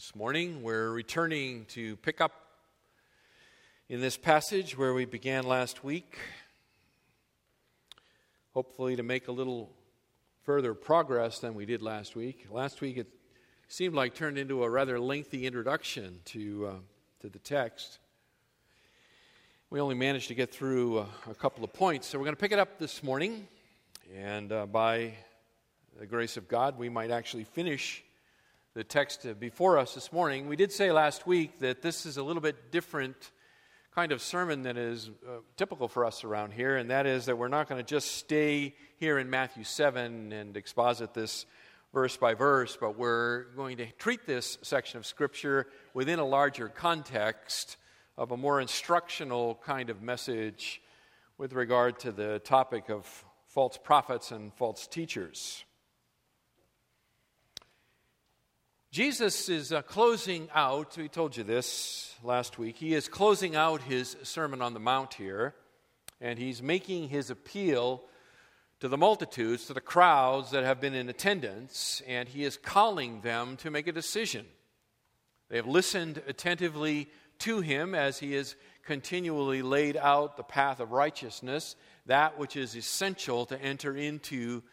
This morning, we're returning to pick up in this passage where we began last week. Hopefully, to make a little further progress than we did last week. Last week, it seemed like turned into a rather lengthy introduction to, uh, to the text. We only managed to get through a, a couple of points, so we're going to pick it up this morning. And uh, by the grace of God, we might actually finish the text before us this morning. We did say last week that this is a little bit different kind of sermon that is uh, typical for us around here, and that is that we're not going to just stay here in Matthew 7 and exposit this verse by verse, but we're going to treat this section of Scripture within a larger context of a more instructional kind of message with regard to the topic of false prophets and false teachers. Jesus is uh, closing out, we told you this last week, he is closing out his Sermon on the Mount here, and he's making his appeal to the multitudes, to the crowds that have been in attendance, and he is calling them to make a decision. They have listened attentively to him as he has continually laid out the path of righteousness, that which is essential to enter into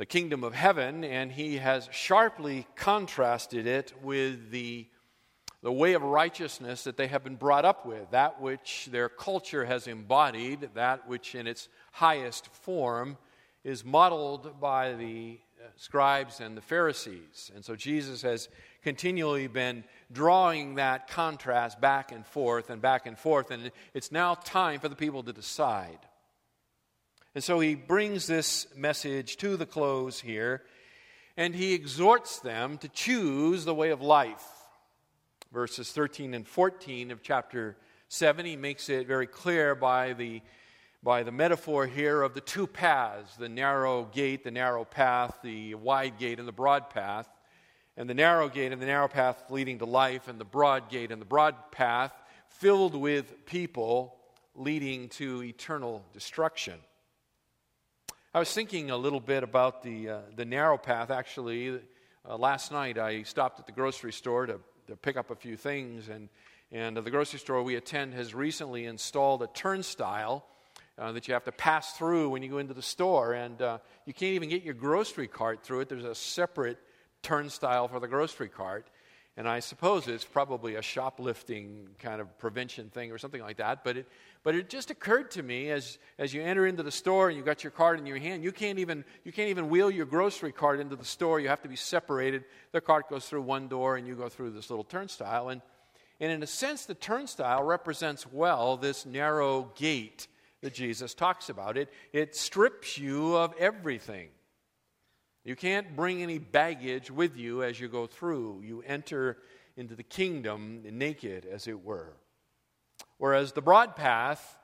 the kingdom of heaven, and he has sharply contrasted it with the, the way of righteousness that they have been brought up with, that which their culture has embodied, that which in its highest form is modeled by the uh, scribes and the Pharisees. And so Jesus has continually been drawing that contrast back and forth and back and forth, and it's now time for the people to decide. And so he brings this message to the close here, and he exhorts them to choose the way of life. Verses 13 and 14 of chapter 7, he makes it very clear by the, by the metaphor here of the two paths the narrow gate, the narrow path, the wide gate, and the broad path. And the narrow gate and the narrow path leading to life, and the broad gate and the broad path filled with people leading to eternal destruction. I was thinking a little bit about the, uh, the narrow path, actually. Uh, last night I stopped at the grocery store to, to pick up a few things, and, and the grocery store we attend has recently installed a turnstile uh, that you have to pass through when you go into the store, and uh, you can't even get your grocery cart through it. There's a separate turnstile for the grocery cart. And I suppose it's probably a shoplifting kind of prevention thing or something like that. But it, but it just occurred to me as, as you enter into the store and you got your card in your hand, you can't, even, you can't even wheel your grocery cart into the store. You have to be separated. The cart goes through one door and you go through this little turnstile. And, and in a sense, the turnstile represents well this narrow gate that Jesus talks about. It, it strips you of everything. You can't bring any baggage with you as you go through. You enter into the kingdom naked, as it were. Whereas the broad path,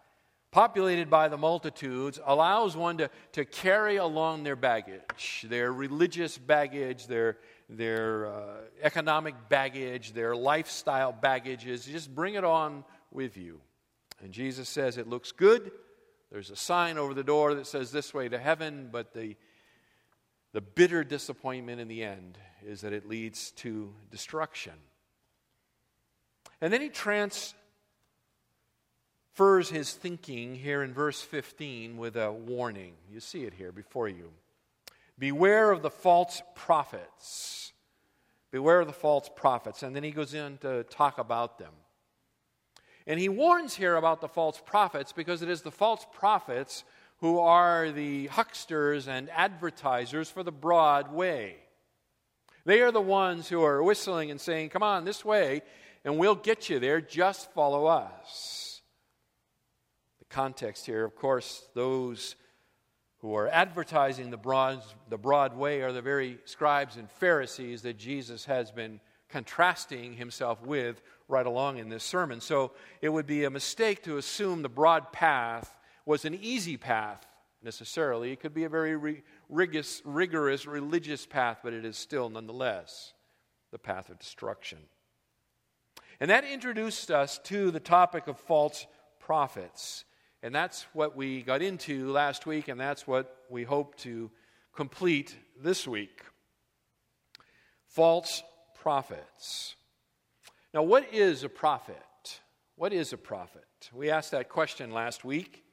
populated by the multitudes, allows one to, to carry along their baggage, their religious baggage, their, their uh, economic baggage, their lifestyle baggages. Just bring it on with you. And Jesus says it looks good. There's a sign over the door that says this way to heaven, but the the bitter disappointment in the end is that it leads to destruction. And then he transfers his thinking here in verse 15 with a warning. You see it here before you. Beware of the false prophets. Beware of the false prophets. And then he goes in to talk about them. And he warns here about the false prophets because it is the false prophets who are the hucksters and advertisers for the broad way. They are the ones who are whistling and saying, Come on, this way, and we'll get you there. Just follow us. The context here, of course, those who are advertising the broad, the broad way are the very scribes and Pharisees that Jesus has been contrasting himself with right along in this sermon. So it would be a mistake to assume the broad path was an easy path necessarily. It could be a very rigorous, rigorous religious path, but it is still nonetheless the path of destruction. And that introduced us to the topic of false prophets. And that's what we got into last week, and that's what we hope to complete this week. False prophets. Now, what is a prophet? What is a prophet? We asked that question last week,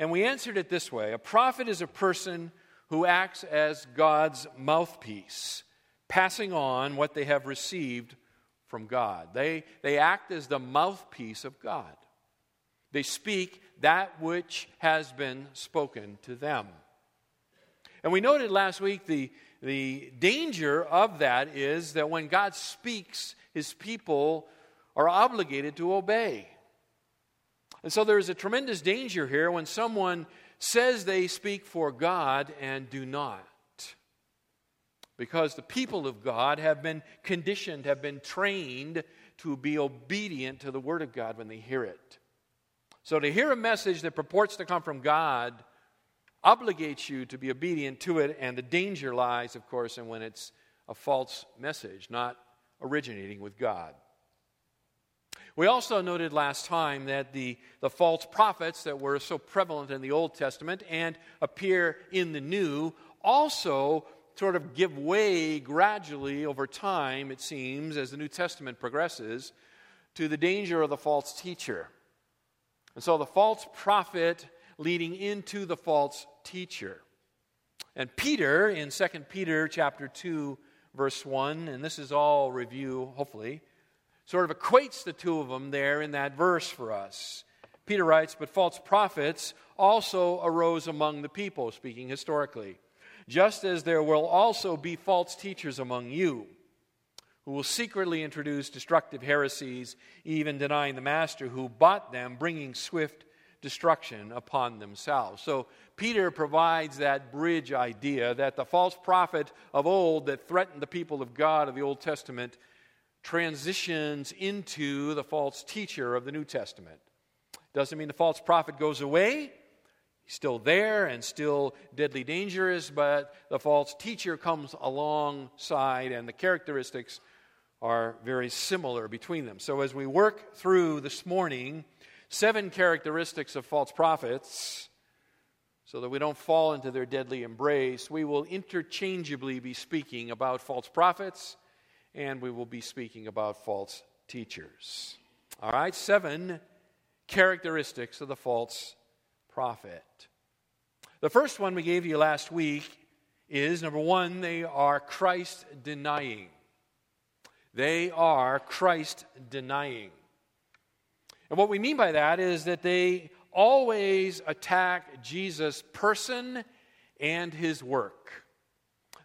and we answered it this way A prophet is a person who acts as God's mouthpiece, passing on what they have received from God. They, they act as the mouthpiece of God. They speak that which has been spoken to them. And we noted last week the, the danger of that is that when God speaks, his people are obligated to obey. And so there is a tremendous danger here when someone says they speak for God and do not. Because the people of God have been conditioned, have been trained to be obedient to the Word of God when they hear it. So to hear a message that purports to come from God obligates you to be obedient to it, and the danger lies, of course, in when it's a false message, not originating with God. We also noted last time that the, the false prophets that were so prevalent in the Old Testament and appear in the New also sort of give way gradually over time, it seems, as the New Testament progresses, to the danger of the false teacher. And so the false prophet leading into the false teacher. And Peter in 2 Peter chapter 2 verse 1 and this is all review hopefully sort of equates the two of them there in that verse for us. Peter writes, But false prophets also arose among the people, speaking historically, just as there will also be false teachers among you who will secretly introduce destructive heresies, even denying the master who bought them, bringing swift destruction upon themselves. So Peter provides that bridge idea that the false prophet of old that threatened the people of God of the Old Testament transitions into the false teacher of the New Testament. Doesn't mean the false prophet goes away. He's still there and still deadly dangerous, but the false teacher comes alongside, and the characteristics are very similar between them. So, as we work through this morning, seven characteristics of false prophets, so that we don't fall into their deadly embrace, we will interchangeably be speaking about false prophets and we will be speaking about false teachers. All right, seven characteristics of the false prophet. The first one we gave you last week is number one, they are Christ denying. They are Christ denying. And what we mean by that is that they always attack Jesus' person and his work.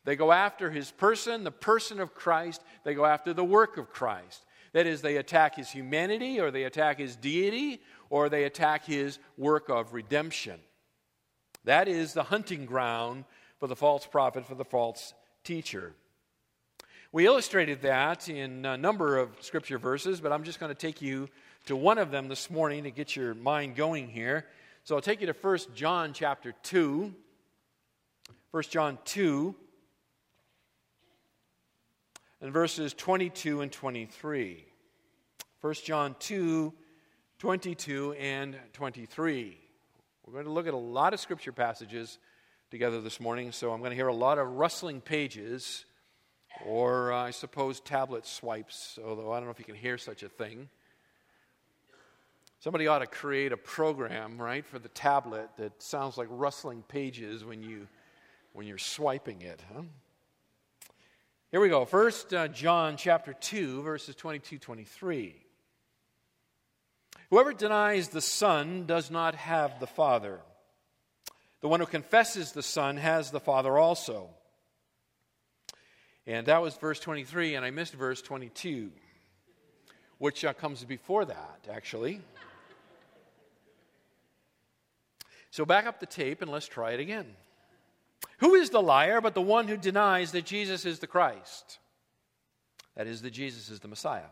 They go after his person, the person of Christ. They go after the work of Christ. That is, they attack his humanity, or they attack his deity, or they attack his work of redemption. That is the hunting ground for the false prophet, for the false teacher. We illustrated that in a number of scripture verses, but I'm just going to take you to one of them this morning to get your mind going here. So I'll take you to 1 John chapter 2. 1 John 2 and verses 22 and 23. 1 John 2 22 and 23. We're going to look at a lot of scripture passages together this morning, so I'm going to hear a lot of rustling pages, or uh, I suppose tablet swipes, although I don't know if you can hear such a thing. Somebody ought to create a program, right, for the tablet that sounds like rustling pages when, you, when you're swiping it. Huh? Here we go. First uh, John chapter 2 verses 22 23. Whoever denies the Son does not have the Father. The one who confesses the Son has the Father also. And that was verse 23, and I missed verse 22, which uh, comes before that, actually. So back up the tape and let's try it again. Who is the liar but the one who denies that Jesus is the Christ? That is, that Jesus is the Messiah.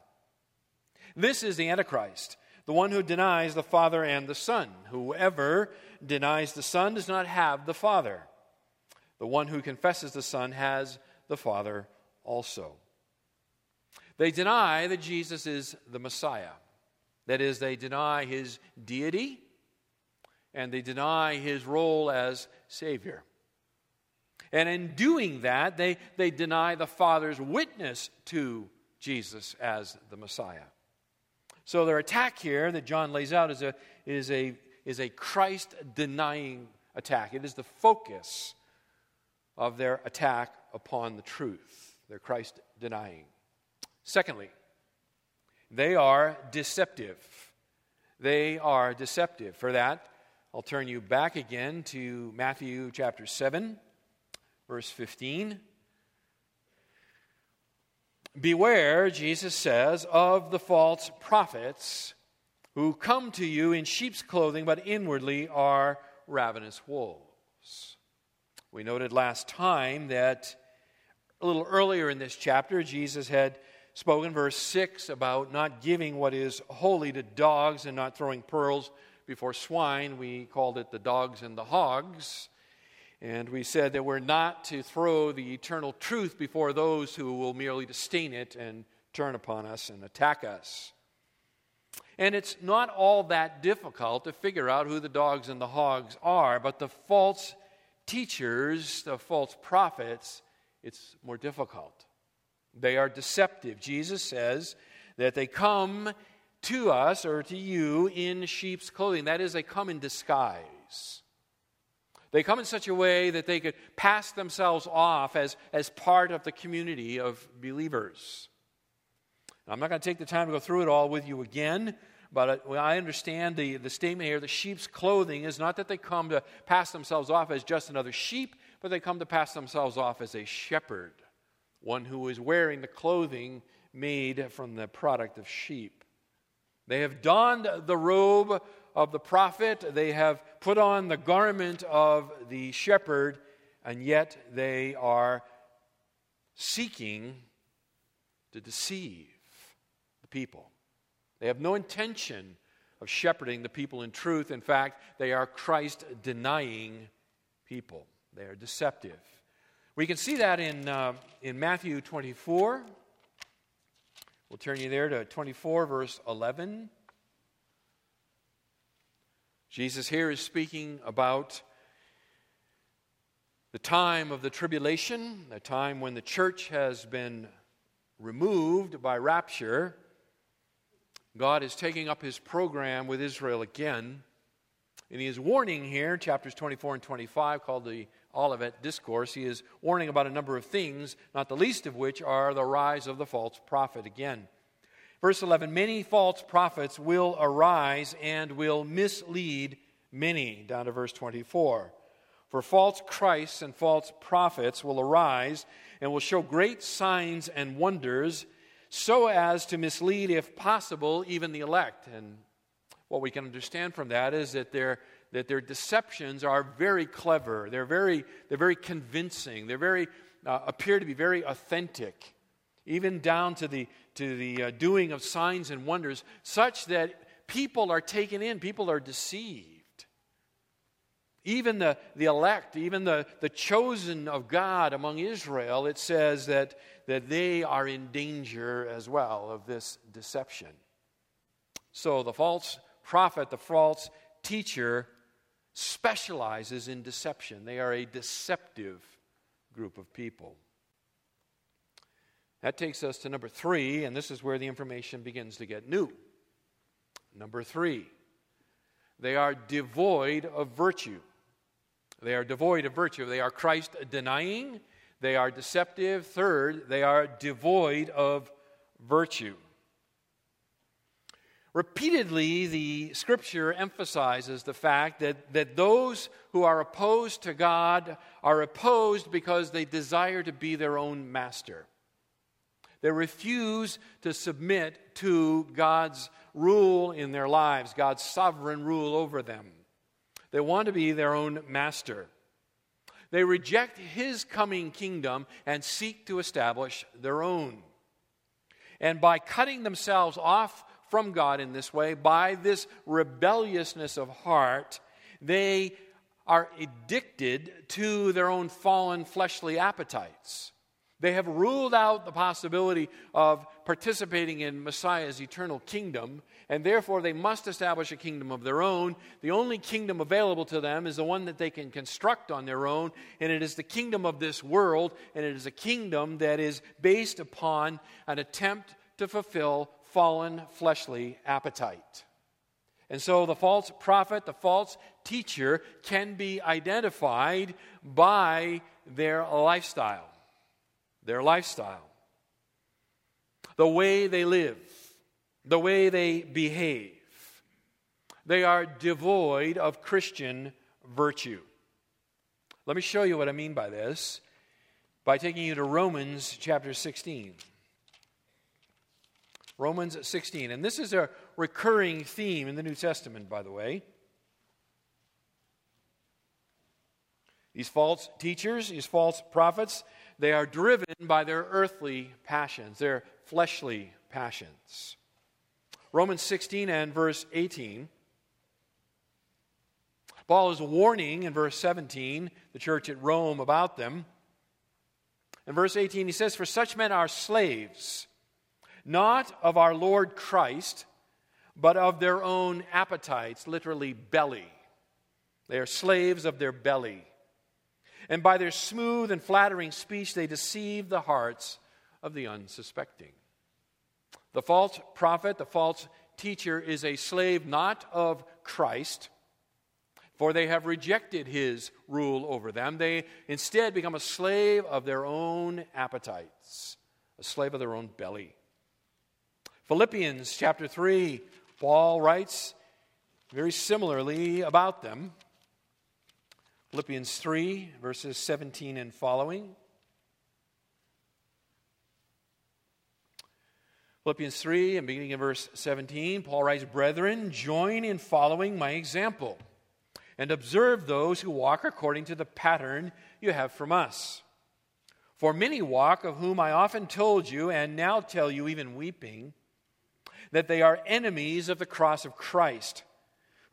This is the Antichrist, the one who denies the Father and the Son. Whoever denies the Son does not have the Father. The one who confesses the Son has the Father also. They deny that Jesus is the Messiah. That is, they deny his deity and they deny his role as Savior. And in doing that, they, they deny the Father's witness to Jesus as the Messiah. So their attack here that John lays out is a, is a, is a Christ denying attack. It is the focus of their attack upon the truth. They're Christ denying. Secondly, they are deceptive. They are deceptive. For that, I'll turn you back again to Matthew chapter 7, verse 15. Beware, Jesus says, of the false prophets who come to you in sheep's clothing, but inwardly are ravenous wolves. We noted last time that a little earlier in this chapter, Jesus had spoken, verse 6, about not giving what is holy to dogs and not throwing pearls before swine. We called it the dogs and the hogs. And we said that we're not to throw the eternal truth before those who will merely disdain it and turn upon us and attack us. And it's not all that difficult to figure out who the dogs and the hogs are, but the false teachers, the false prophets, it's more difficult. They are deceptive. Jesus says that they come to us or to you in sheep's clothing. That is, they come in disguise. They come in such a way that they could pass themselves off as, as part of the community of believers. Now, I'm not going to take the time to go through it all with you again, but I understand the, the statement here the sheep's clothing is not that they come to pass themselves off as just another sheep, but they come to pass themselves off as a shepherd, one who is wearing the clothing made from the product of sheep. They have donned the robe of the prophet, they have put on the garment of the shepherd, and yet they are seeking to deceive the people. They have no intention of shepherding the people in truth. In fact, they are Christ denying people, they are deceptive. We can see that in, uh, in Matthew 24. We'll turn you there to 24, verse 11. Jesus here is speaking about the time of the tribulation, the time when the church has been removed by rapture. God is taking up his program with Israel again. And he is warning here, chapters 24 and 25, called the Olivet Discourse. He is warning about a number of things, not the least of which are the rise of the false prophet again. Verse 11 Many false prophets will arise and will mislead many, down to verse 24. For false Christs and false prophets will arise and will show great signs and wonders, so as to mislead, if possible, even the elect. And what we can understand from that is that their, that their deceptions are very clever, they're very, they're very convincing, they very, uh, appear to be very authentic even down to the, to the uh, doing of signs and wonders, such that people are taken in, people are deceived. Even the, the elect, even the, the chosen of God among Israel, it says that, that they are in danger as well of this deception. So the false prophet, the false teacher, specializes in deception. They are a deceptive group of people. That takes us to number three, and this is where the information begins to get new. Number three, they are devoid of virtue. They are devoid of virtue. They are Christ denying. They are deceptive. Third, they are devoid of virtue. Repeatedly, the scripture emphasizes the fact that, that those who are opposed to God are opposed because they desire to be their own master. They refuse to submit to God's rule in their lives, God's sovereign rule over them. They want to be their own master. They reject his coming kingdom and seek to establish their own. And by cutting themselves off from God in this way, by this rebelliousness of heart, they are addicted to their own fallen fleshly appetites. They have ruled out the possibility of participating in Messiah's eternal kingdom, and therefore they must establish a kingdom of their own. The only kingdom available to them is the one that they can construct on their own, and it is the kingdom of this world, and it is a kingdom that is based upon an attempt to fulfill fallen fleshly appetite. And so the false prophet, the false teacher, can be identified by their lifestyle their lifestyle, the way they live, the way they behave. They are devoid of Christian virtue. Let me show you what I mean by this by taking you to Romans chapter 16. Romans 16. And this is a recurring theme in the New Testament, by the way. These false teachers, these false prophets, they are driven by their earthly passions, their fleshly passions. Romans 16 and verse 18. Paul is warning in verse 17 the church at Rome about them. In verse 18, he says, For such men are slaves, not of our Lord Christ, but of their own appetites, literally belly. They are slaves of their belly and by their smooth and flattering speech, they deceive the hearts of the unsuspecting. The false prophet, the false teacher, is a slave not of Christ, for they have rejected his rule over them. They instead become a slave of their own appetites, a slave of their own belly. Philippians chapter 3, Paul writes very similarly about them. Philippians 3, verses 17 and following. Philippians 3, and beginning in verse 17, Paul writes, Brethren, join in following my example, and observe those who walk according to the pattern you have from us. For many walk, of whom I often told you, and now tell you, even weeping, that they are enemies of the cross of Christ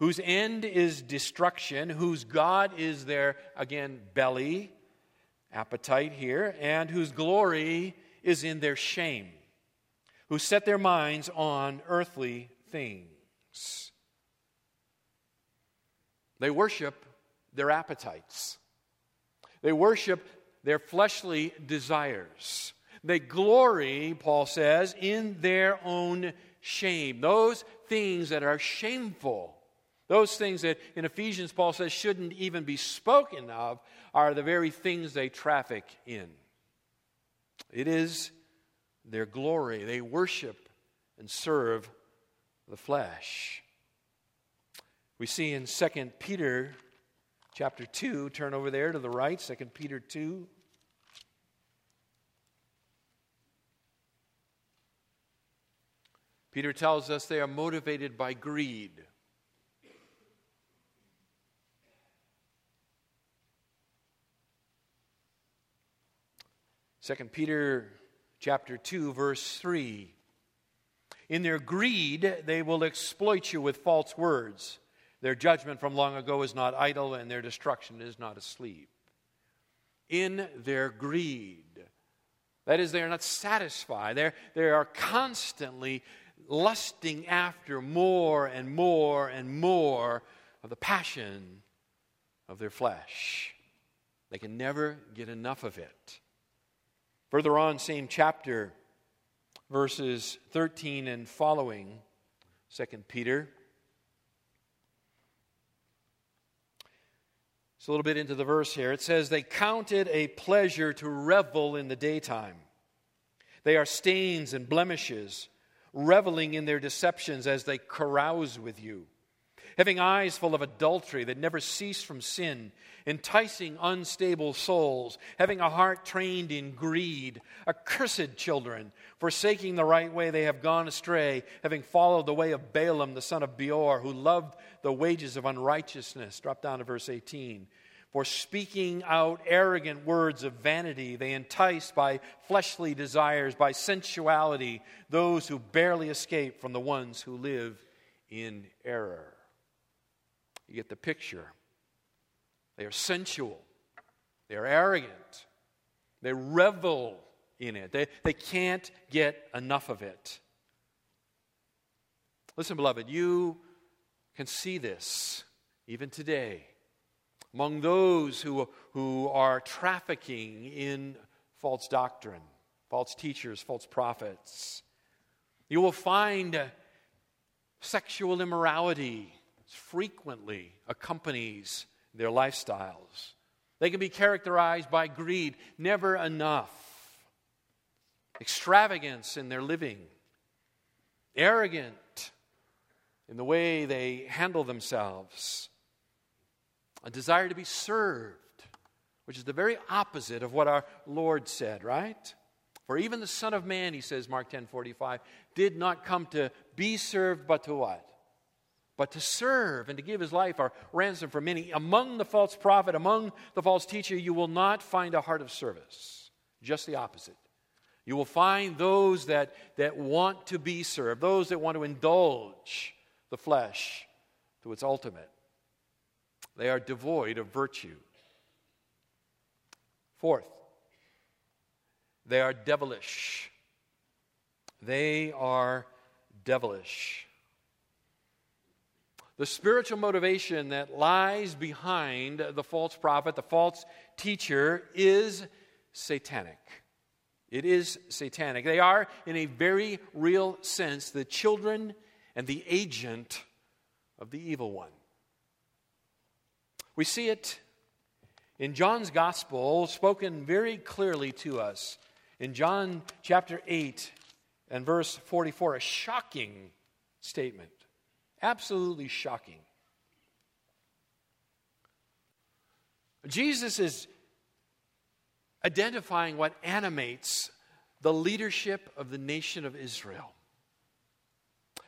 whose end is destruction, whose God is their, again, belly, appetite here, and whose glory is in their shame, who set their minds on earthly things. They worship their appetites, they worship their fleshly desires. They glory, Paul says, in their own shame. Those things that are shameful those things that in Ephesians Paul says shouldn't even be spoken of are the very things they traffic in. It is their glory. They worship and serve the flesh. We see in 2 Peter chapter 2, turn over there to the right, 2 Peter 2. Peter tells us they are motivated by greed. 2 Peter chapter 2 verse 3 In their greed they will exploit you with false words. Their judgment from long ago is not idle and their destruction is not asleep. In their greed. That is they are not satisfied. They they are constantly lusting after more and more and more of the passion of their flesh. They can never get enough of it Further on, same chapter, verses 13 and following, 2 Peter. It's a little bit into the verse here. It says, They counted a pleasure to revel in the daytime. They are stains and blemishes, reveling in their deceptions as they carouse with you having eyes full of adultery that never cease from sin, enticing unstable souls, having a heart trained in greed, accursed children, forsaking the right way, they have gone astray, having followed the way of Balaam, the son of Beor, who loved the wages of unrighteousness. Drop down to verse 18. For speaking out arrogant words of vanity, they entice by fleshly desires, by sensuality, those who barely escape from the ones who live in error. You get the picture. They are sensual, they are arrogant, they revel in it. They, they can't get enough of it. Listen, beloved, you can see this even today among those who, who are trafficking in false doctrine, false teachers, false prophets. You will find sexual immorality frequently accompanies their lifestyles. They can be characterized by greed, never enough, extravagance in their living, arrogant in the way they handle themselves, a desire to be served, which is the very opposite of what our Lord said, right? For even the Son of Man, he says, Mark 10 45, did not come to be served, but to what? But to serve and to give his life our ransom for many. Among the false prophet, among the false teacher, you will not find a heart of service. Just the opposite. You will find those that, that want to be served, those that want to indulge the flesh to its ultimate. They are devoid of virtue. Fourth, they are devilish. They are devilish. The spiritual motivation that lies behind the false prophet, the false teacher, is satanic. It is satanic. They are, in a very real sense, the children and the agent of the evil one. We see it in John's gospel, spoken very clearly to us. In John chapter 8 and verse 44, a shocking statement. Absolutely shocking. Jesus is identifying what animates the leadership of the nation of Israel.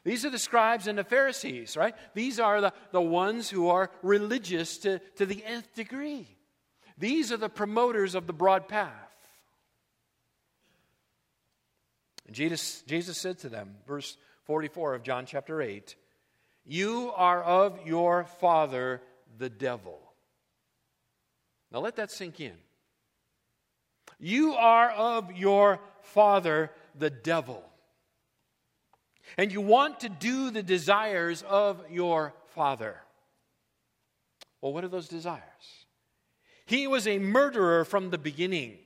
These are the scribes and the Pharisees, right? These are the, the ones who are religious to, to the nth degree. These are the promoters of the broad path. And Jesus, Jesus said to them, verse 44 of John chapter 8, You are of your father, the devil. Now let that sink in. You are of your father, the devil and you want to do the desires of your father. Well, what are those desires? He was a murderer from the beginning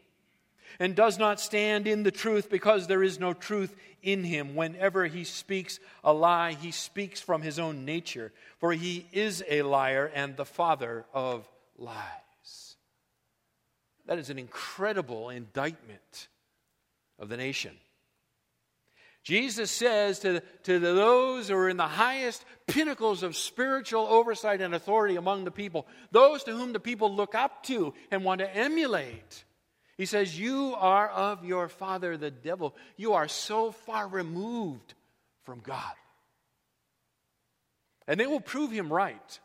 and does not stand in the truth because there is no truth in him. Whenever he speaks a lie, he speaks from his own nature, for he is a liar and the father of lies. That is an incredible indictment of the nation. Jesus says to, to those who are in the highest pinnacles of spiritual oversight and authority among the people, those to whom the people look up to and want to emulate, He says, You are of your father, the devil. You are so far removed from God. And they will prove him right.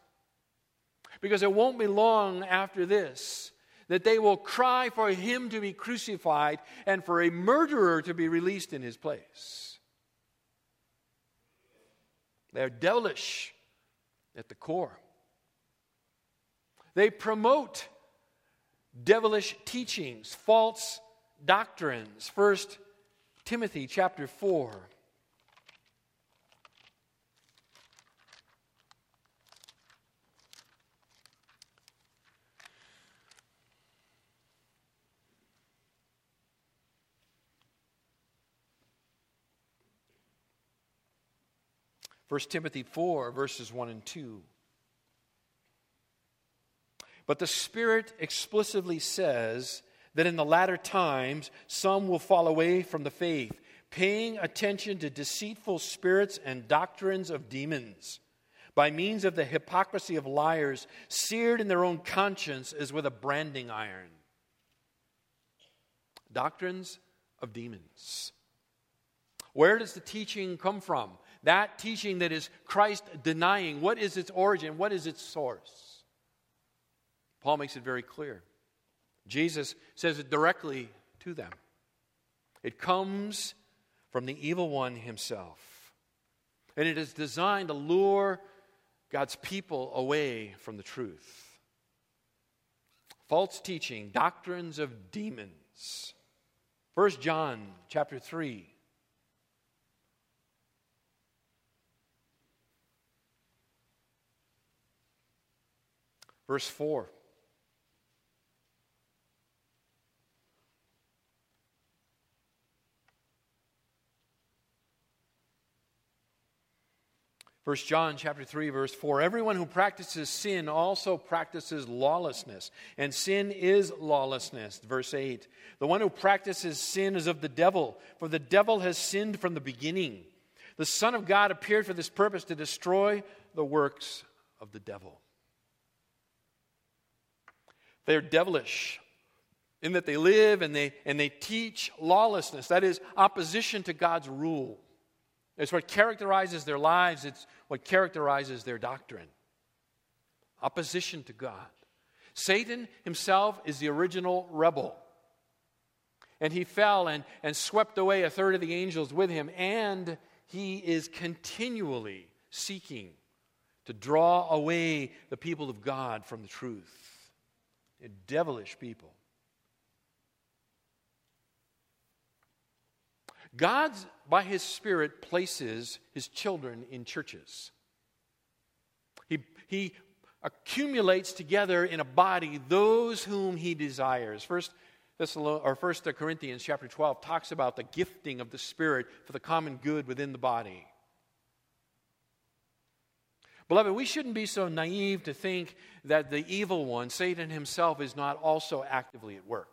Because it won't be long after this that they will cry for him to be crucified and for a murderer to be released in his place. They're devilish at the core. They promote devilish teachings, false doctrines. First Timothy chapter 4. 1 Timothy 4, verses 1 and 2. But the Spirit explicitly says that in the latter times some will fall away from the faith, paying attention to deceitful spirits and doctrines of demons, by means of the hypocrisy of liars, seared in their own conscience as with a branding iron. Doctrines of demons. Where does the teaching come from? That teaching that is Christ denying, what is its origin? What is its source? Paul makes it very clear. Jesus says it directly to them. It comes from the evil one himself. And it is designed to lure God's people away from the truth. False teaching, doctrines of demons. 1 John chapter 3. Verse 4. 1 John chapter 3 verse 4 Everyone who practices sin also practices lawlessness and sin is lawlessness. Verse 8 The one who practices sin is of the devil for the devil has sinned from the beginning. The son of God appeared for this purpose to destroy the works of the devil. They're devilish in that they live and they and they teach lawlessness that is opposition to God's rule it's what characterizes their lives, it's what characterizes their doctrine. Opposition to God. Satan himself is the original rebel. And he fell and, and swept away a third of the angels with him, and he is continually seeking to draw away the people of God from the truth. A devilish people. God's by his Spirit, places his children in churches. He, he accumulates together in a body those whom he desires. First, or First Corinthians chapter 12 talks about the gifting of the Spirit for the common good within the body. Beloved, we shouldn't be so naive to think that the evil one, Satan himself, is not also actively at work,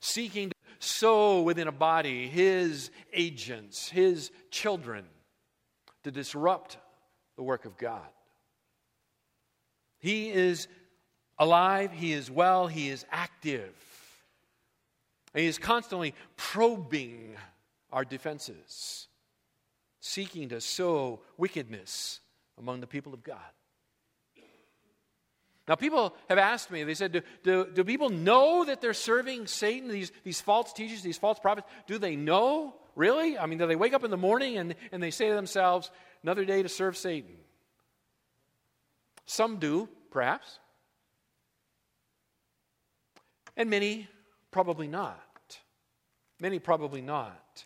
seeking sow within a body his agents, his children, to disrupt the work of God. He is alive, he is well, he is active. And he is constantly probing our defenses, seeking to sow wickedness among the people of God. Now, people have asked me, they said, do, do, do, people know that they're serving Satan, these, these false teachers, these false prophets? Do they know? Really? I mean, do they wake up in the morning and, and they say to themselves, another day to serve Satan? Some do, perhaps. And many probably not. Many probably not.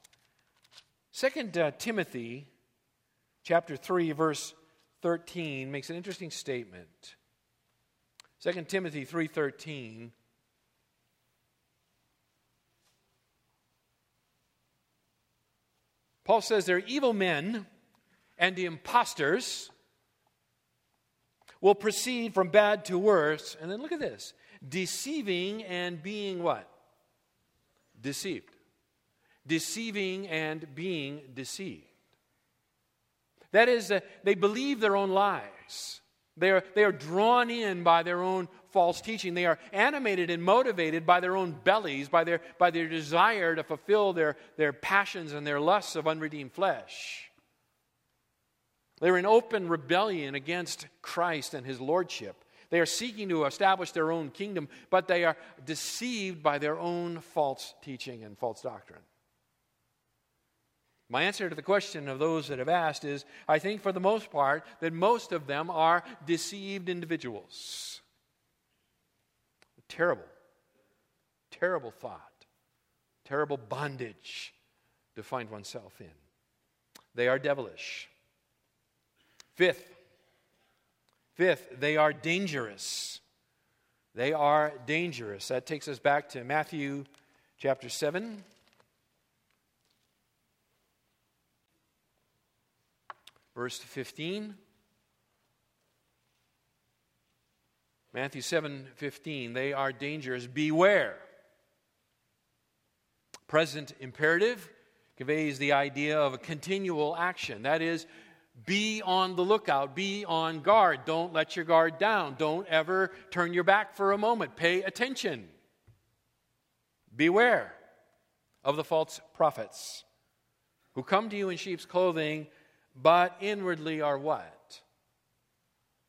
Second uh, Timothy chapter 3 verse 13 makes an interesting statement. 2 Timothy 3:13 Paul says they're evil men and the imposters will proceed from bad to worse. And then look at this deceiving and being what? Deceived. Deceiving and being deceived. That is, uh, they believe their own lies. They are, they are drawn in by their own false teaching. They are animated and motivated by their own bellies, by their, by their desire to fulfill their, their passions and their lusts of unredeemed flesh. They're in open rebellion against Christ and his lordship. They are seeking to establish their own kingdom, but they are deceived by their own false teaching and false doctrine. My answer to the question of those that have asked is I think for the most part that most of them are deceived individuals. Terrible, terrible thought, terrible bondage to find oneself in. They are devilish. Fifth, fifth, they are dangerous. They are dangerous. That takes us back to Matthew chapter 7. Verse 15. Matthew 7 15, they are dangerous. Beware. Present imperative conveys the idea of a continual action. That is, be on the lookout, be on guard. Don't let your guard down. Don't ever turn your back for a moment. Pay attention. Beware of the false prophets who come to you in sheep's clothing, but inwardly are what?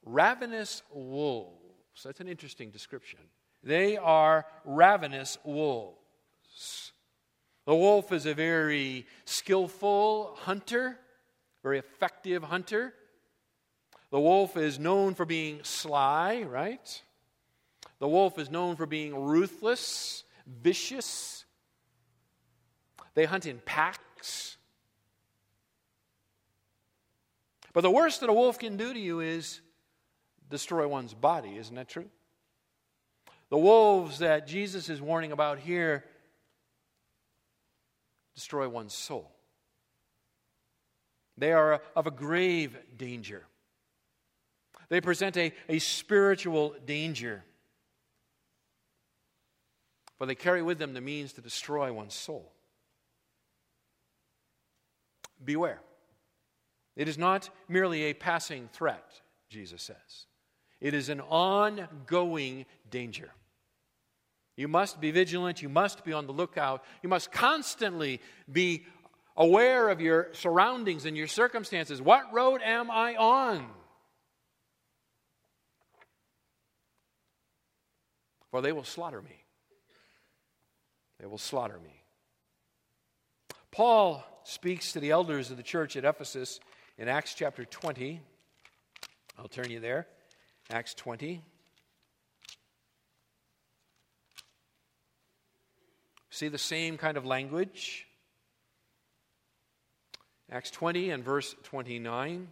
Ravenous wolves. That's an interesting description. They are ravenous wolves. The wolf is a very skillful hunter, very effective hunter. The wolf is known for being sly, right? The wolf is known for being ruthless, vicious, They hunt in packs. But the worst that a wolf can do to you is destroy one's body. Isn't that true? The wolves that Jesus is warning about here destroy one's soul. They are of a grave danger. They present a, a spiritual danger. For they carry with them the means to destroy one's soul. Beware. It is not merely a passing threat, Jesus says. It is an ongoing danger. You must be vigilant. You must be on the lookout. You must constantly be aware of your surroundings and your circumstances. What road am I on? For they will slaughter me. They will slaughter me. Paul speaks to the elders of the church at Ephesus in Acts chapter 20. I'll turn you there. Acts 20. See the same kind of language? Acts 20 and verse 29.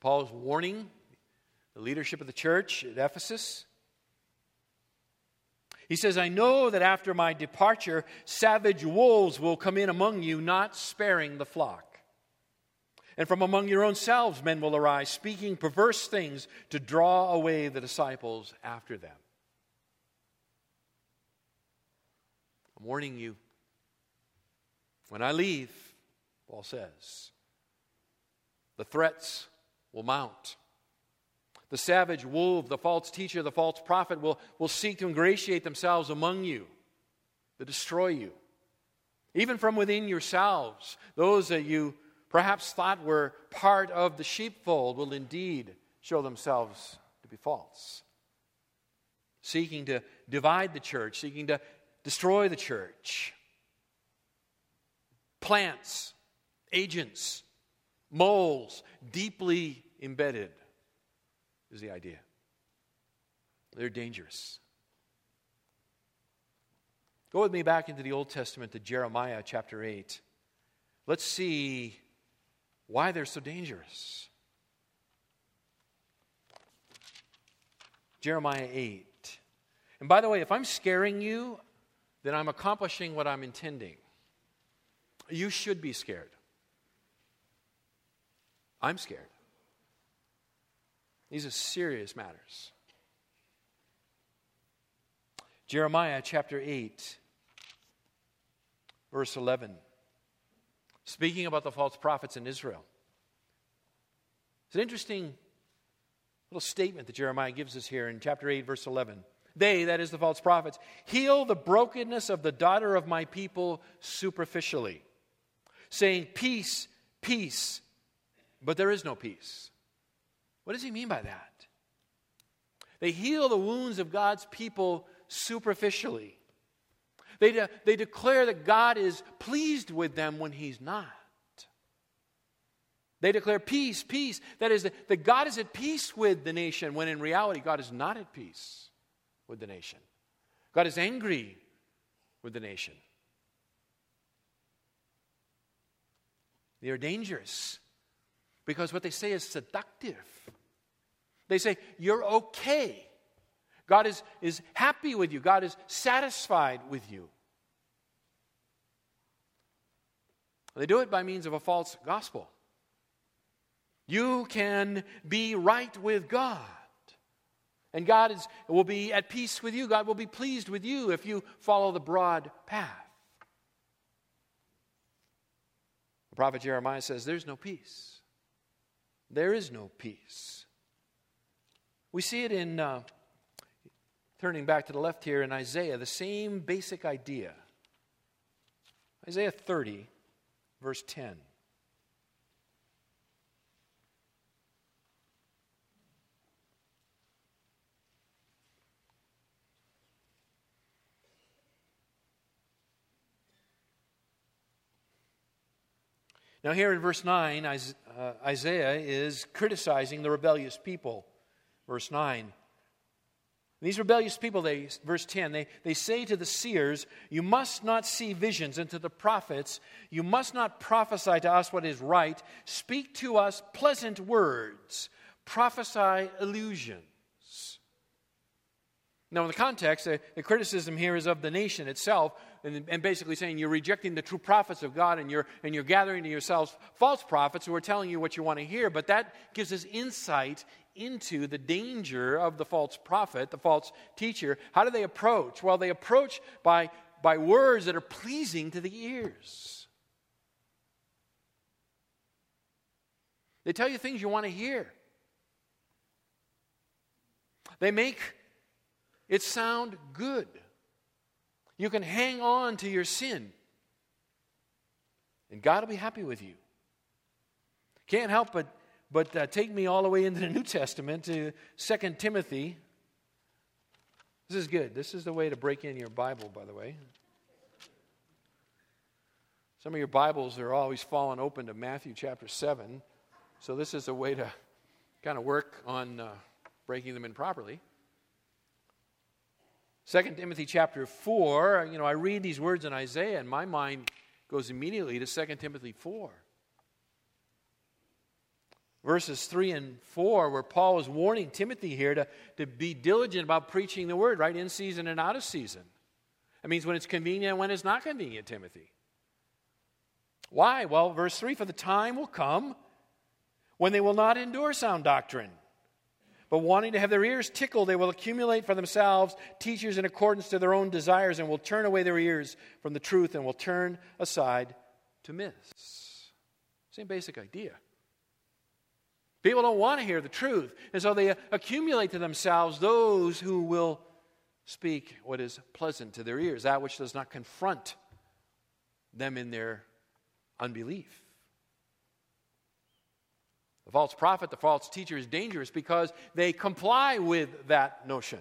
Paul's warning the leadership of the church at Ephesus. He says, I know that after my departure, savage wolves will come in among you, not sparing the flock. And from among your own selves men will arise, speaking perverse things to draw away the disciples after them. I'm warning you. When I leave, Paul says, the threats will mount. The savage wolf, the false teacher, the false prophet will, will seek to ingratiate themselves among you, to destroy you. Even from within yourselves, those that you perhaps thought were part of the sheepfold will indeed show themselves to be false. Seeking to divide the church, seeking to destroy the church. Plants, agents, moles, deeply embedded is the idea. They're dangerous. Go with me back into the Old Testament to Jeremiah chapter 8. Let's see why they're so dangerous. Jeremiah 8. And by the way, if I'm scaring you, then I'm accomplishing what I'm intending. You should be scared. I'm scared. These are serious matters. Jeremiah chapter 8, verse 11 speaking about the false prophets in Israel. It's an interesting little statement that Jeremiah gives us here in chapter 8, verse 11. They, that is the false prophets, heal the brokenness of the daughter of my people superficially, saying, Peace, peace, but there is no peace. What does he mean by that? They heal the wounds of God's people superficially. They, de- they declare that God is pleased with them when He's not. They declare peace, peace. That is, that, that God is at peace with the nation, when in reality, God is not at peace with the nation. God is angry with the nation. They are dangerous because what they say is seductive. They say, You're okay. God is, is happy with you, God is satisfied with you. They do it by means of a false gospel. You can be right with God. And God is, will be at peace with you. God will be pleased with you if you follow the broad path. The prophet Jeremiah says, There's no peace. There is no peace. We see it in uh, turning back to the left here in Isaiah, the same basic idea. Isaiah 30, verse 10. Now, here in verse 9, uh, Isaiah is criticizing the rebellious people Verse 9. These rebellious people, they, verse 10, they, they say to the seers, You must not see visions, and to the prophets, You must not prophesy to us what is right. Speak to us pleasant words, prophesy illusions. Now, in the context, the, criticism here is of the nation itself, and, and, basically saying you're rejecting the true prophets of God and you're, and you're gathering to yourselves false prophets who are telling you what you want to hear. But that gives us insight into the danger of the false prophet, the false teacher. How do they approach? Well, they approach by, by words that are pleasing to the ears. They tell you things you want to hear. They make it sound good. You can hang on to your sin, and God will be happy with you. Can't help but, but uh, take me all the way into the New Testament to 2 Timothy. This is good. This is the way to break in your Bible, by the way. Some of your Bibles are always falling open to Matthew chapter 7. So this is a way to kind of work on uh, breaking them in properly. 2 Timothy chapter 4, you know, I read these words in Isaiah and my mind goes immediately to 2 Timothy 4. Verses 3 and 4, where Paul is warning Timothy here to, to be diligent about preaching the word, right? In season and out of season. That means when it's convenient and when it's not convenient, Timothy. Why? Well, verse 3 For the time will come when they will not endure sound doctrine but wanting to have their ears tickled, they will accumulate for themselves teachers in accordance to their own desires and will turn away their ears from the truth and will turn aside to myths. Same basic idea. People don't want to hear the truth, and so they accumulate to themselves those who will speak what is pleasant to their ears, that which does not confront them in their unbelief. The false prophet, the false teacher is dangerous because they comply with that notion.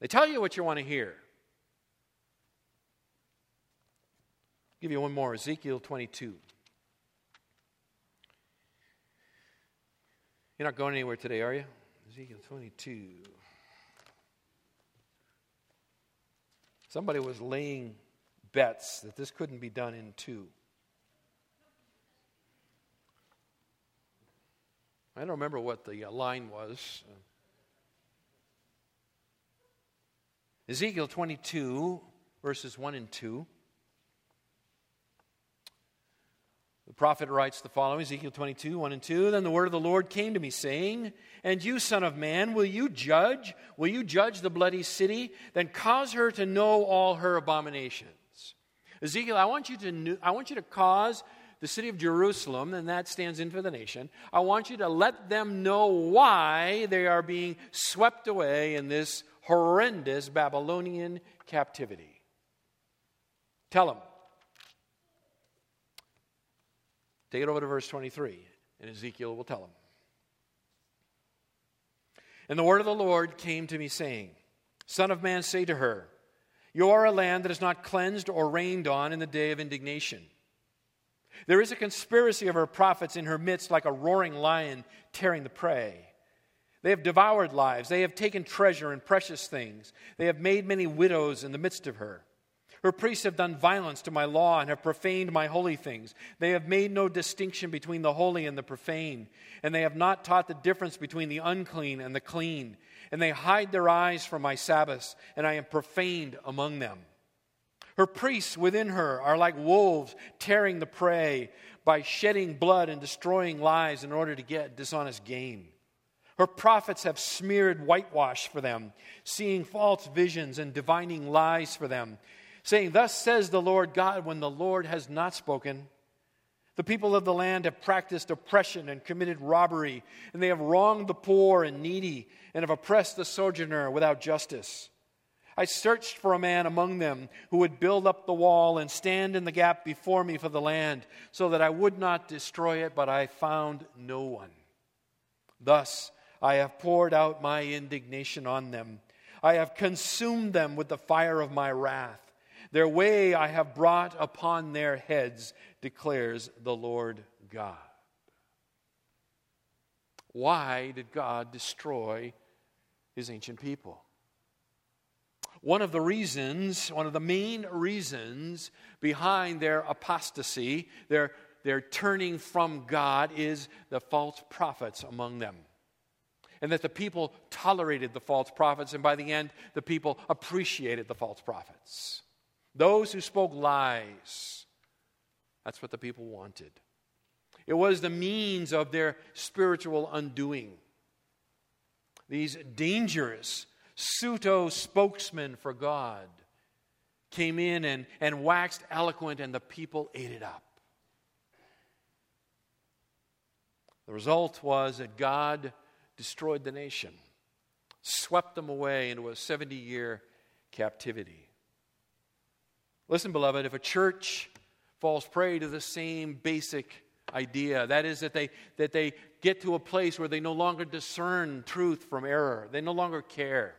They tell you what you want to hear. I'll give you one more Ezekiel 22. You're not going anywhere today, are you? Ezekiel 22. Somebody was laying bets that this couldn't be done in two. I don't remember what the uh, line was. Ezekiel 22, verses 1 and 2. The prophet writes the following Ezekiel 22, 1 and 2. Then the word of the Lord came to me, saying, And you, son of man, will you judge? Will you judge the bloody city? Then cause her to know all her abominations. Ezekiel, I want you to, I want you to cause the city of Jerusalem, and that stands in for the nation, I want you to let them know why they are being swept away in this horrendous Babylonian captivity. Tell them. Take it over to verse 23, and Ezekiel will tell them. And the word of the Lord came to me, saying, Son of man, say to her, You are a land that is not cleansed or rained on in the day of indignation. There is a conspiracy of her prophets in her midst, like a roaring lion tearing the prey. They have devoured lives. They have taken treasure and precious things. They have made many widows in the midst of her. Her priests have done violence to my law and have profaned my holy things. They have made no distinction between the holy and the profane, and they have not taught the difference between the unclean and the clean. And they hide their eyes from my Sabbaths, and I am profaned among them. Her priests within her are like wolves tearing the prey by shedding blood and destroying lives in order to get dishonest gain. Her prophets have smeared whitewash for them, seeing false visions and divining lies for them, saying, Thus says the Lord God, when the Lord has not spoken. The people of the land have practiced oppression and committed robbery, and they have wronged the poor and needy, and have oppressed the sojourner without justice. I searched for a man among them who would build up the wall and stand in the gap before me for the land, so that I would not destroy it, but I found no one. Thus I have poured out my indignation on them. I have consumed them with the fire of my wrath. Their way I have brought upon their heads, declares the Lord God. Why did God destroy his ancient people? One of the reasons, one of the main reasons behind their apostasy, their, their turning from God, is the false prophets among them. And that the people tolerated the false prophets, and by the end, the people appreciated the false prophets. Those who spoke lies. That's what the people wanted. It was the means of their spiritual undoing. These dangerous pseudo spokesman for God came in and, and waxed eloquent, and the people ate it up. The result was that God destroyed the nation, swept them away into a 70 year captivity. Listen, beloved, if a church falls prey to the same basic idea. That is, that they, that they get to a place where they no longer discern truth from error, they no longer care.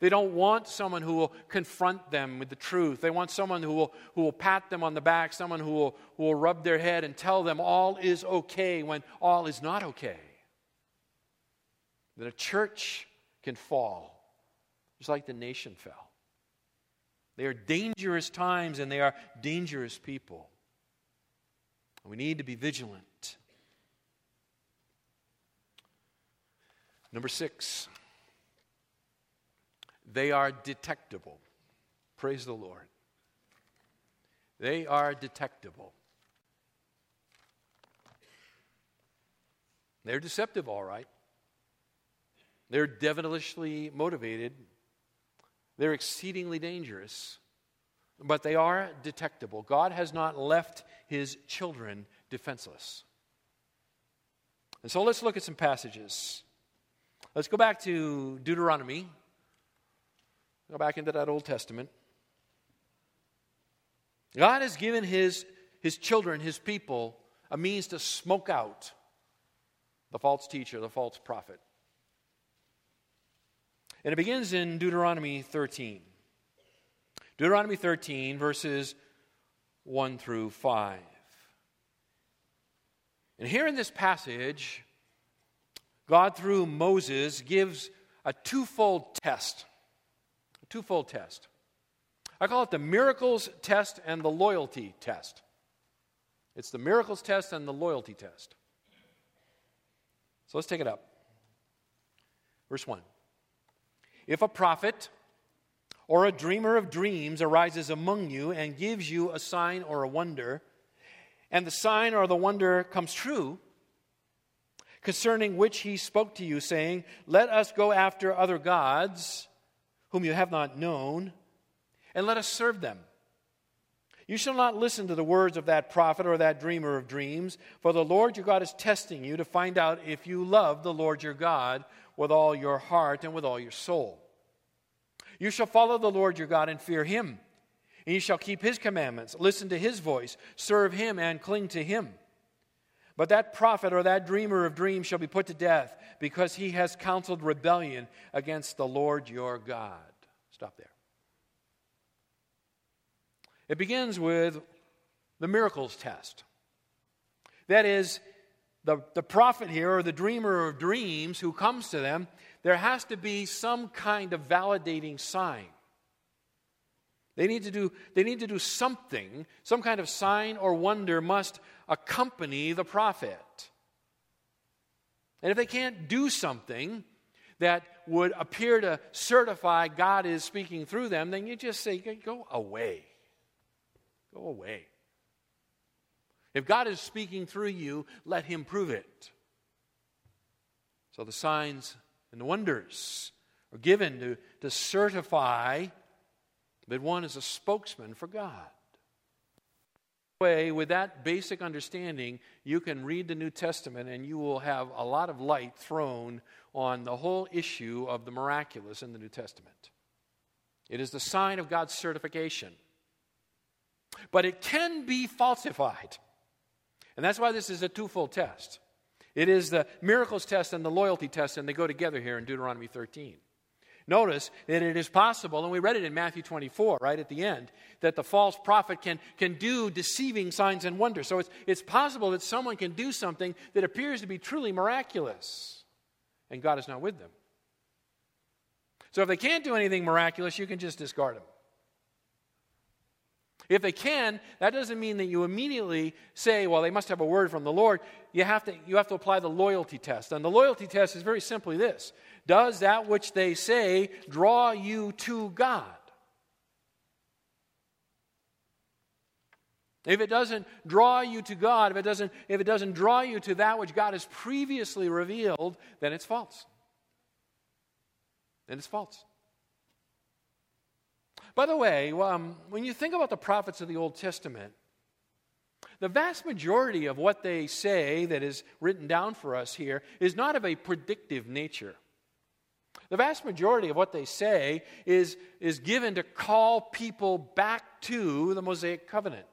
They don't want someone who will confront them with the truth. They want someone who will, who will pat them on the back, someone who will, who will rub their head and tell them all is okay when all is not okay. That a church can fall, just like the nation fell. They are dangerous times and they are dangerous people. We need to be vigilant. Number six, they are detectable. Praise the Lord. They are detectable. They're deceptive, all right. They're devilishly motivated. They're exceedingly dangerous but they are detectable. God has not left his children defenseless. And so let's look at some passages. Let's go back to Deuteronomy. Go back into that Old Testament. God has given his, his children, his people, a means to smoke out the false teacher, the false prophet. And it begins in Deuteronomy 13. Deuteronomy 13, verses 1 through 5. And here in this passage, God, through Moses, gives a twofold test. Twofold test. I call it the miracles test and the loyalty test. It's the miracles test and the loyalty test. So let's take it up. Verse 1. If a prophet or a dreamer of dreams arises among you and gives you a sign or a wonder, and the sign or the wonder comes true, concerning which he spoke to you, saying, Let us go after other gods whom you have not known, and let us serve them. You shall not listen to the words of that prophet or that dreamer of dreams, for the Lord your God is testing you to find out if you love the Lord your God with all your heart and with all your soul. You shall follow the Lord your God and fear him. And you shall keep his commandments, listen to his voice, serve him, and cling to him. But that prophet or that dreamer of dreams shall be put to death because he has counseled rebellion against the Lord your God. Stop there. It begins with the miracles test. That is, the, the prophet here, or the dreamer of dreams who comes to them, there has to be some kind of validating sign. They need to do, they need to do something, some kind of sign or wonder must accompany the prophet. And if they can't do something that would appear to certify God is speaking through them, then you just say, go away. Go away. If God is speaking through you, let Him prove it. So the signs and the wonders are given to, to certify that one is a spokesman for God. Way, with that basic understanding, you can read the New Testament and you will have a lot of light thrown on the whole issue of the miraculous in the New Testament. It is the sign of God's certification. But it can be falsified. And that's why this is a twofold test. It is the miracles test and the loyalty test, and they go together here in Deuteronomy 13. Notice that it is possible, and we read it in Matthew 24, right at the end, that the false prophet can, can do deceiving signs and wonders. So it's, it's possible that someone can do something that appears to be truly miraculous, and God is not with them. So if they can't do anything miraculous, you can just discard them. If they can, that doesn't mean that you immediately say, well, they must have a word from the Lord. You have to, you have to apply the loyalty test. And the loyalty test is very simply this Does that which they say draw you to God? If it doesn't draw you to God, if it doesn't, if it doesn't draw you to that which God has previously revealed, then it's false. Then it's false. By the way, um, when you think about the prophets of the Old Testament, the vast majority of what they say that is written down for us here is not of a predictive nature. The vast majority of what they say is, is given to call people back to the Mosaic covenant.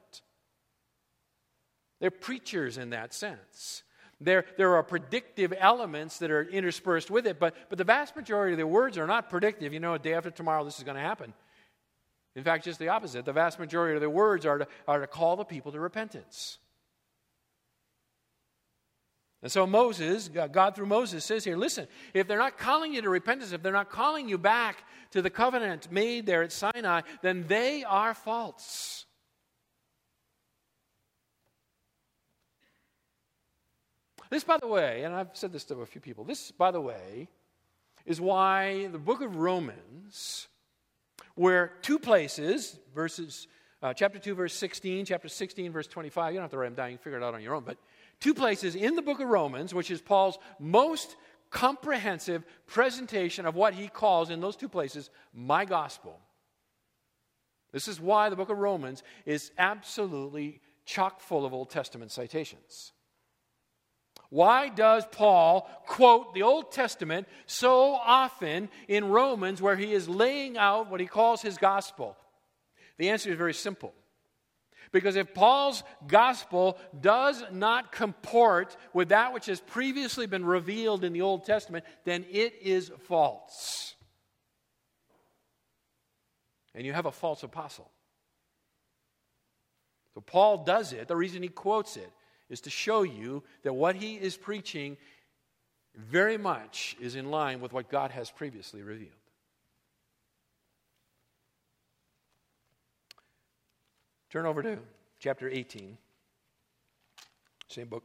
They're preachers in that sense. There, there are predictive elements that are interspersed with it, but, but the vast majority of their words are not predictive. You know, a day after tomorrow, this is going to happen. In fact, just the opposite. The vast majority of their words are to, are to call the people to repentance. And so Moses, God through Moses says here, listen, if they're not calling you to repentance, if they're not calling you back to the covenant made there at Sinai, then they are false. This, by the way, and I've said this to a few people, this, by the way, is why the book of Romans where two places, verses, uh, chapter 2, verse 16, chapter 16, verse 25, you don't have to write them down, you can figure it out on your own, but two places in the book of Romans, which is Paul's most comprehensive presentation of what he calls in those two places my gospel. This is why the book of Romans is absolutely chock full of Old Testament citations. Why does Paul quote the Old Testament so often in Romans where he is laying out what he calls his gospel? The answer is very simple. Because if Paul's gospel does not comport with that which has previously been revealed in the Old Testament, then it is false. And you have a false apostle. So Paul does it. The reason he quotes it is to show you that what he is preaching very much is in line with what God has previously revealed. Turn over to chapter 18, same book.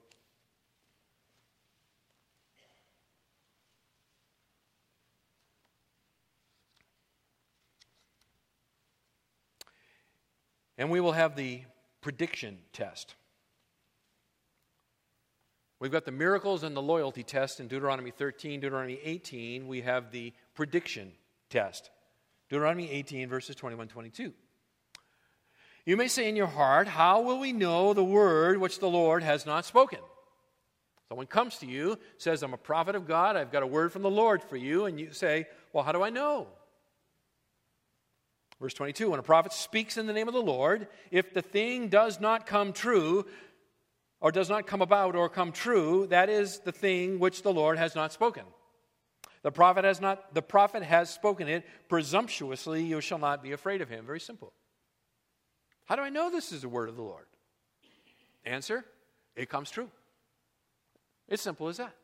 And we will have the prediction test. We've got the miracles and the loyalty test in Deuteronomy 13. Deuteronomy 18, we have the prediction test. Deuteronomy 18, verses 21 22. You may say in your heart, How will we know the word which the Lord has not spoken? Someone comes to you, says, I'm a prophet of God, I've got a word from the Lord for you, and you say, Well, how do I know? Verse 22 When a prophet speaks in the name of the Lord, if the thing does not come true, or does not come about or come true, that is the thing which the Lord has not spoken. The prophet has not the prophet has spoken it presumptuously, you shall not be afraid of him. Very simple. How do I know this is the word of the Lord? Answer, it comes true. It's simple as that.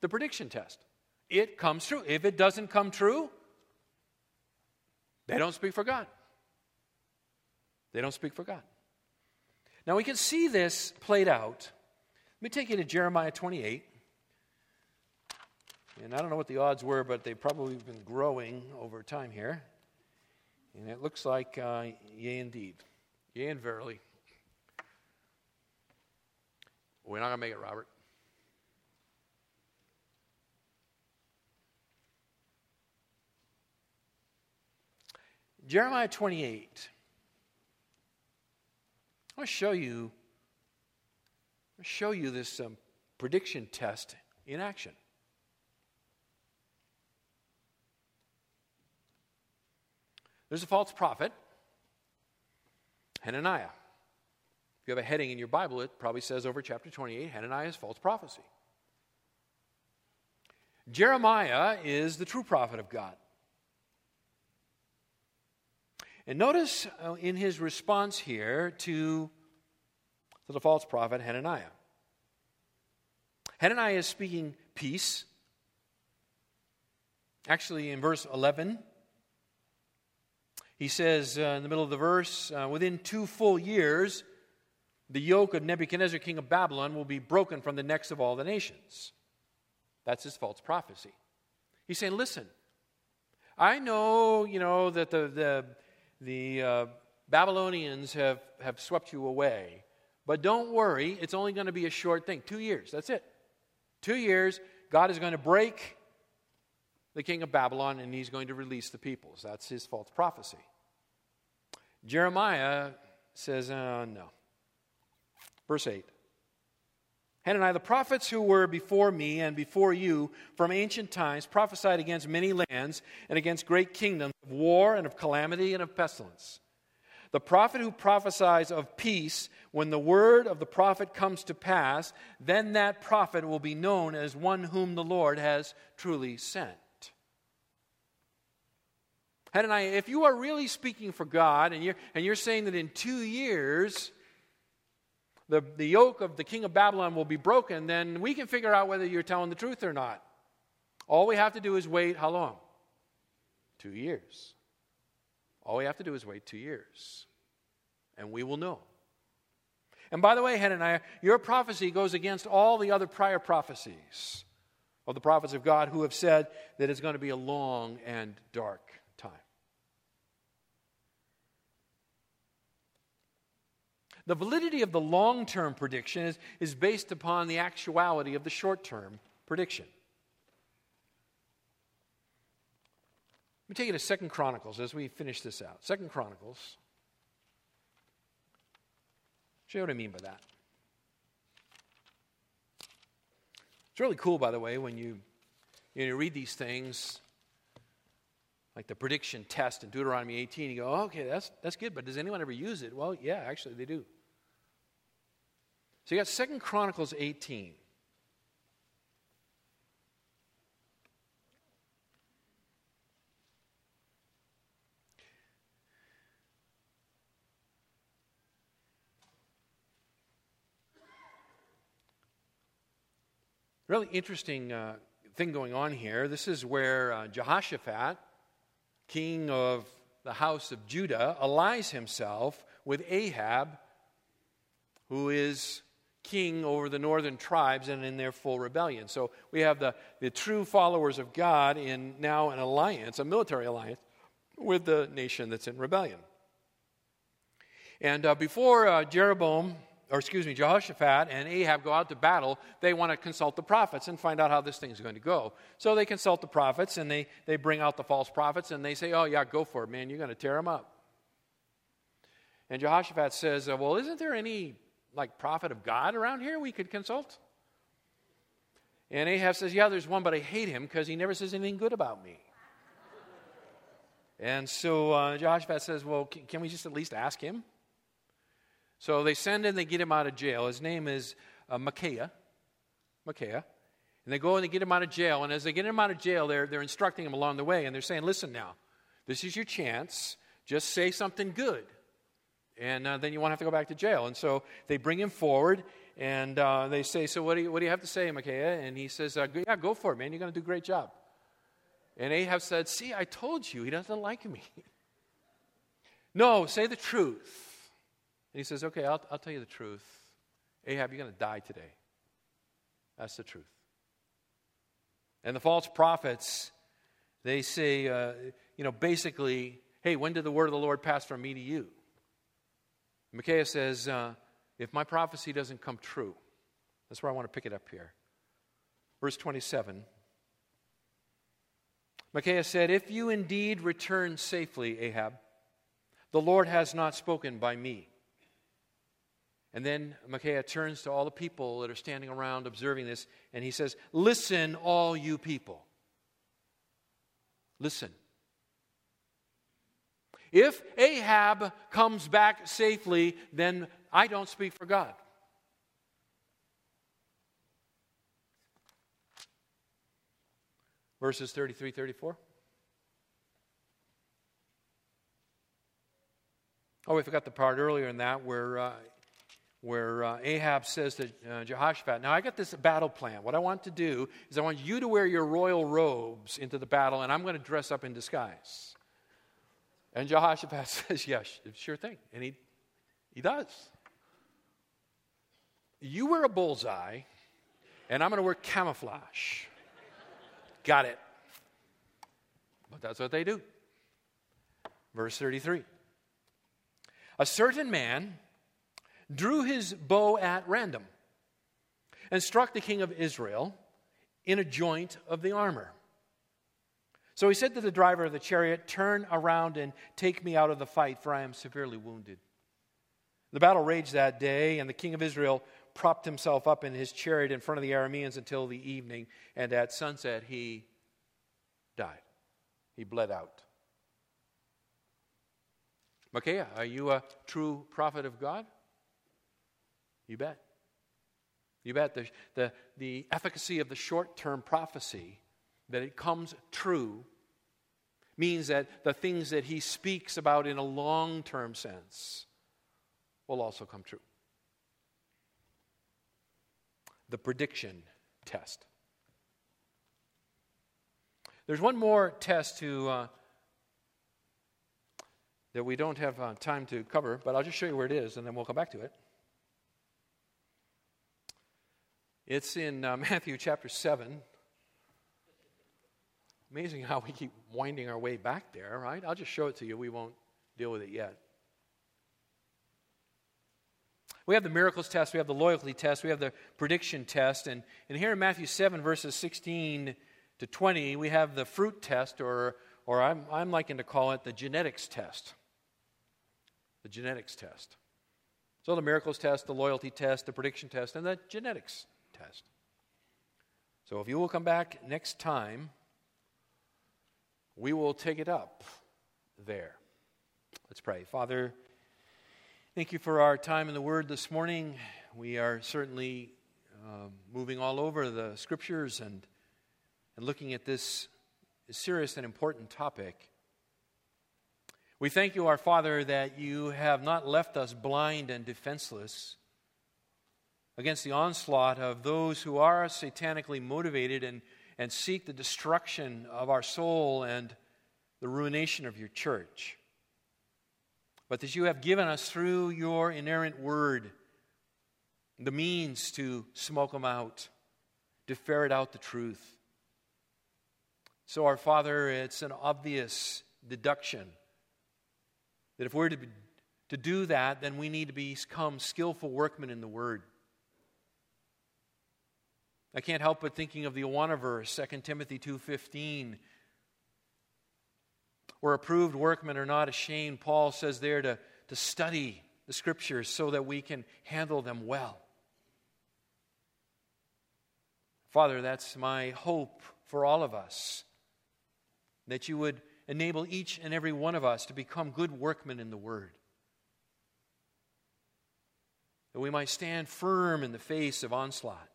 The prediction test. It comes true. If it doesn't come true, they don't speak for God. They don't speak for God. Now we can see this played out. Let me take you to Jeremiah 28. And I don't know what the odds were, but they've probably been growing over time here. And it looks like, uh, yea, indeed. Yea, and verily. We're not going to make it, Robert. Jeremiah 28. I want to show you, I'll show you this um, prediction test in action. There's a false prophet, Hananiah. If you have a heading in your Bible, it probably says over chapter 28 Hananiah's false prophecy. Jeremiah is the true prophet of God. And notice uh, in his response here to, to the false prophet Hananiah. Hananiah is speaking peace. Actually, in verse 11, he says uh, in the middle of the verse, uh, within two full years, the yoke of Nebuchadnezzar, king of Babylon, will be broken from the necks of all the nations. That's his false prophecy. He's saying, listen, I know, you know, that the, the, the uh, Babylonians have, have swept you away, but don't worry, it's only going to be a short thing. Two years, that's it. Two years, God is going to break the king of Babylon and he's going to release the peoples. That's his false prophecy. Jeremiah says, uh, no. Verse 8 Hananiah, the prophets who were before me and before you from ancient times prophesied against many lands and against great kingdoms of war and of calamity and of pestilence. The prophet who prophesies of peace, when the word of the prophet comes to pass, then that prophet will be known as one whom the Lord has truly sent. Hananiah, if you are really speaking for God and you're, and you're saying that in two years the, the yoke of the king of Babylon will be broken, then we can figure out whether you're telling the truth or not. All we have to do is wait how long? Two years. All we have to do is wait two years, and we will know. And by the way, Hananiah, your prophecy goes against all the other prior prophecies of the prophets of God who have said that it's going to be a long and dark The validity of the long term prediction is, is based upon the actuality of the short term prediction. Let me take you to Second Chronicles as we finish this out. Second Chronicles. Show you what I mean by that. It's really cool, by the way, when you, you, know, you read these things, like the prediction test in Deuteronomy 18, you go, oh, okay, that's, that's good, but does anyone ever use it? Well, yeah, actually, they do. So you got Second Chronicles 18. Really interesting uh, thing going on here. This is where uh, Jehoshaphat, king of the house of Judah, allies himself with Ahab, who is king over the northern tribes and in their full rebellion. So we have the, the true followers of God in now an alliance, a military alliance, with the nation that's in rebellion. And uh, before uh, Jeroboam, or excuse me, Jehoshaphat and Ahab go out to battle, they want to consult the prophets and find out how this thing's going to go. So they consult the prophets and they, they bring out the false prophets and they say, Oh, yeah, go for it, man. You're going to tear them up. And Jehoshaphat says, uh, Well, isn't there any like prophet of God around here we could consult? And Ahab says, Yeah, there's one, but I hate him because he never says anything good about me. and so uh, Jehoshaphat says, Well, can, can, we just at least ask him? So they send and they get him out of jail. His name is uh, Micaiah. Micaiah. And they go and they get him out of jail. And as they get him out of jail, they're, they're instructing him along the way. And they're saying, Listen now, this is your chance. Just say something good and uh, then you won't have to go back to jail. And so they bring him forward, and uh, they say, "So what do you what do you have to say, Micaiah?" And he says, uh, "Yeah, go for it, man. You're going to do a great job." And Ahab said, "See, I told you he doesn't like me." no, say the truth. And he says, "Okay, I'll, I'll tell you the truth. Ahab, you're going to die today. That's the truth." And the false prophets, they say, uh, you know, basically, "Hey, when did the word of the Lord pass from me to you?" Micaiah says, uh, if my prophecy doesn't come true, that's where I want to pick it up here. Verse 27. Micaiah said, If you indeed return safely, Ahab, the Lord has not spoken by me. And then Micaiah turns to all the people that are standing around observing this, and he says, Listen, all you people. Listen. If Ahab comes back safely, then I don't speak for God. Verses 33 34. Oh, we forgot the part earlier in that where, uh, where uh, Ahab says to uh, Jehoshaphat, Now I got this battle plan. What I want to do is I want you to wear your royal robes into the battle, and I'm going to dress up in disguise. And Jehoshaphat says, Yes, sure thing. And he, he does. You wear a bullseye, and I'm going to wear camouflage. Got it. But that's what they do. Verse 33 A certain man drew his bow at random and struck the king of Israel in a joint of the armor. So he said to the driver of the chariot, Turn around and take me out of the fight, for I am severely wounded. The battle raged that day, and the king of Israel propped himself up in his chariot in front of the Arameans until the evening, and at sunset he died. He bled out. Micaiah, are you a true prophet of God? You bet. You bet. The, the, the efficacy of the short term prophecy that it comes true means that the things that he speaks about in a long term sense will also come true. The prediction test. There's one more test to, uh, that we don't have uh, time to cover, but I'll just show you where it is and then we'll come back to it. It's in uh, Matthew chapter 7, Amazing how we keep winding our way back there, right? I'll just show it to you. We won't deal with it yet. We have the miracles test, we have the loyalty test, we have the prediction test. And, and here in Matthew 7, verses 16 to 20, we have the fruit test, or, or I'm, I'm liking to call it the genetics test. The genetics test. So the miracles test, the loyalty test, the prediction test, and the genetics test. So if you will come back next time, we will take it up there. Let's pray. Father, thank you for our time in the Word this morning. We are certainly um, moving all over the Scriptures and, and looking at this serious and important topic. We thank you, our Father, that you have not left us blind and defenseless against the onslaught of those who are satanically motivated and and seek the destruction of our soul and the ruination of your church. But that you have given us through your inerrant word the means to smoke them out, to ferret out the truth. So, our Father, it's an obvious deduction that if we're to, be, to do that, then we need to become skillful workmen in the Word. I can't help but thinking of the Awana verse, 2 Timothy 2.15, where approved workmen are not ashamed. Paul says there to, to study the Scriptures so that we can handle them well. Father, that's my hope for all of us, that you would enable each and every one of us to become good workmen in the Word. That we might stand firm in the face of onslaught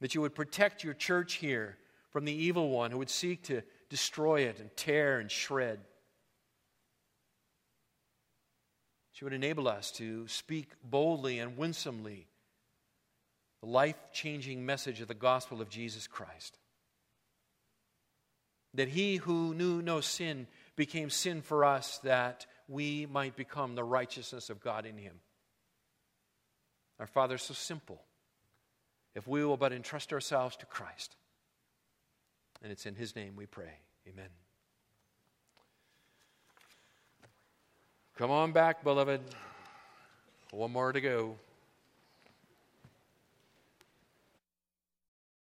that you would protect your church here from the evil one who would seek to destroy it and tear and shred. She would enable us to speak boldly and winsomely the life changing message of the gospel of Jesus Christ. That he who knew no sin became sin for us that we might become the righteousness of God in him. Our Father, so simple if we will but entrust ourselves to Christ. And it's in His name we pray. Amen. Come on back, beloved. One more to go.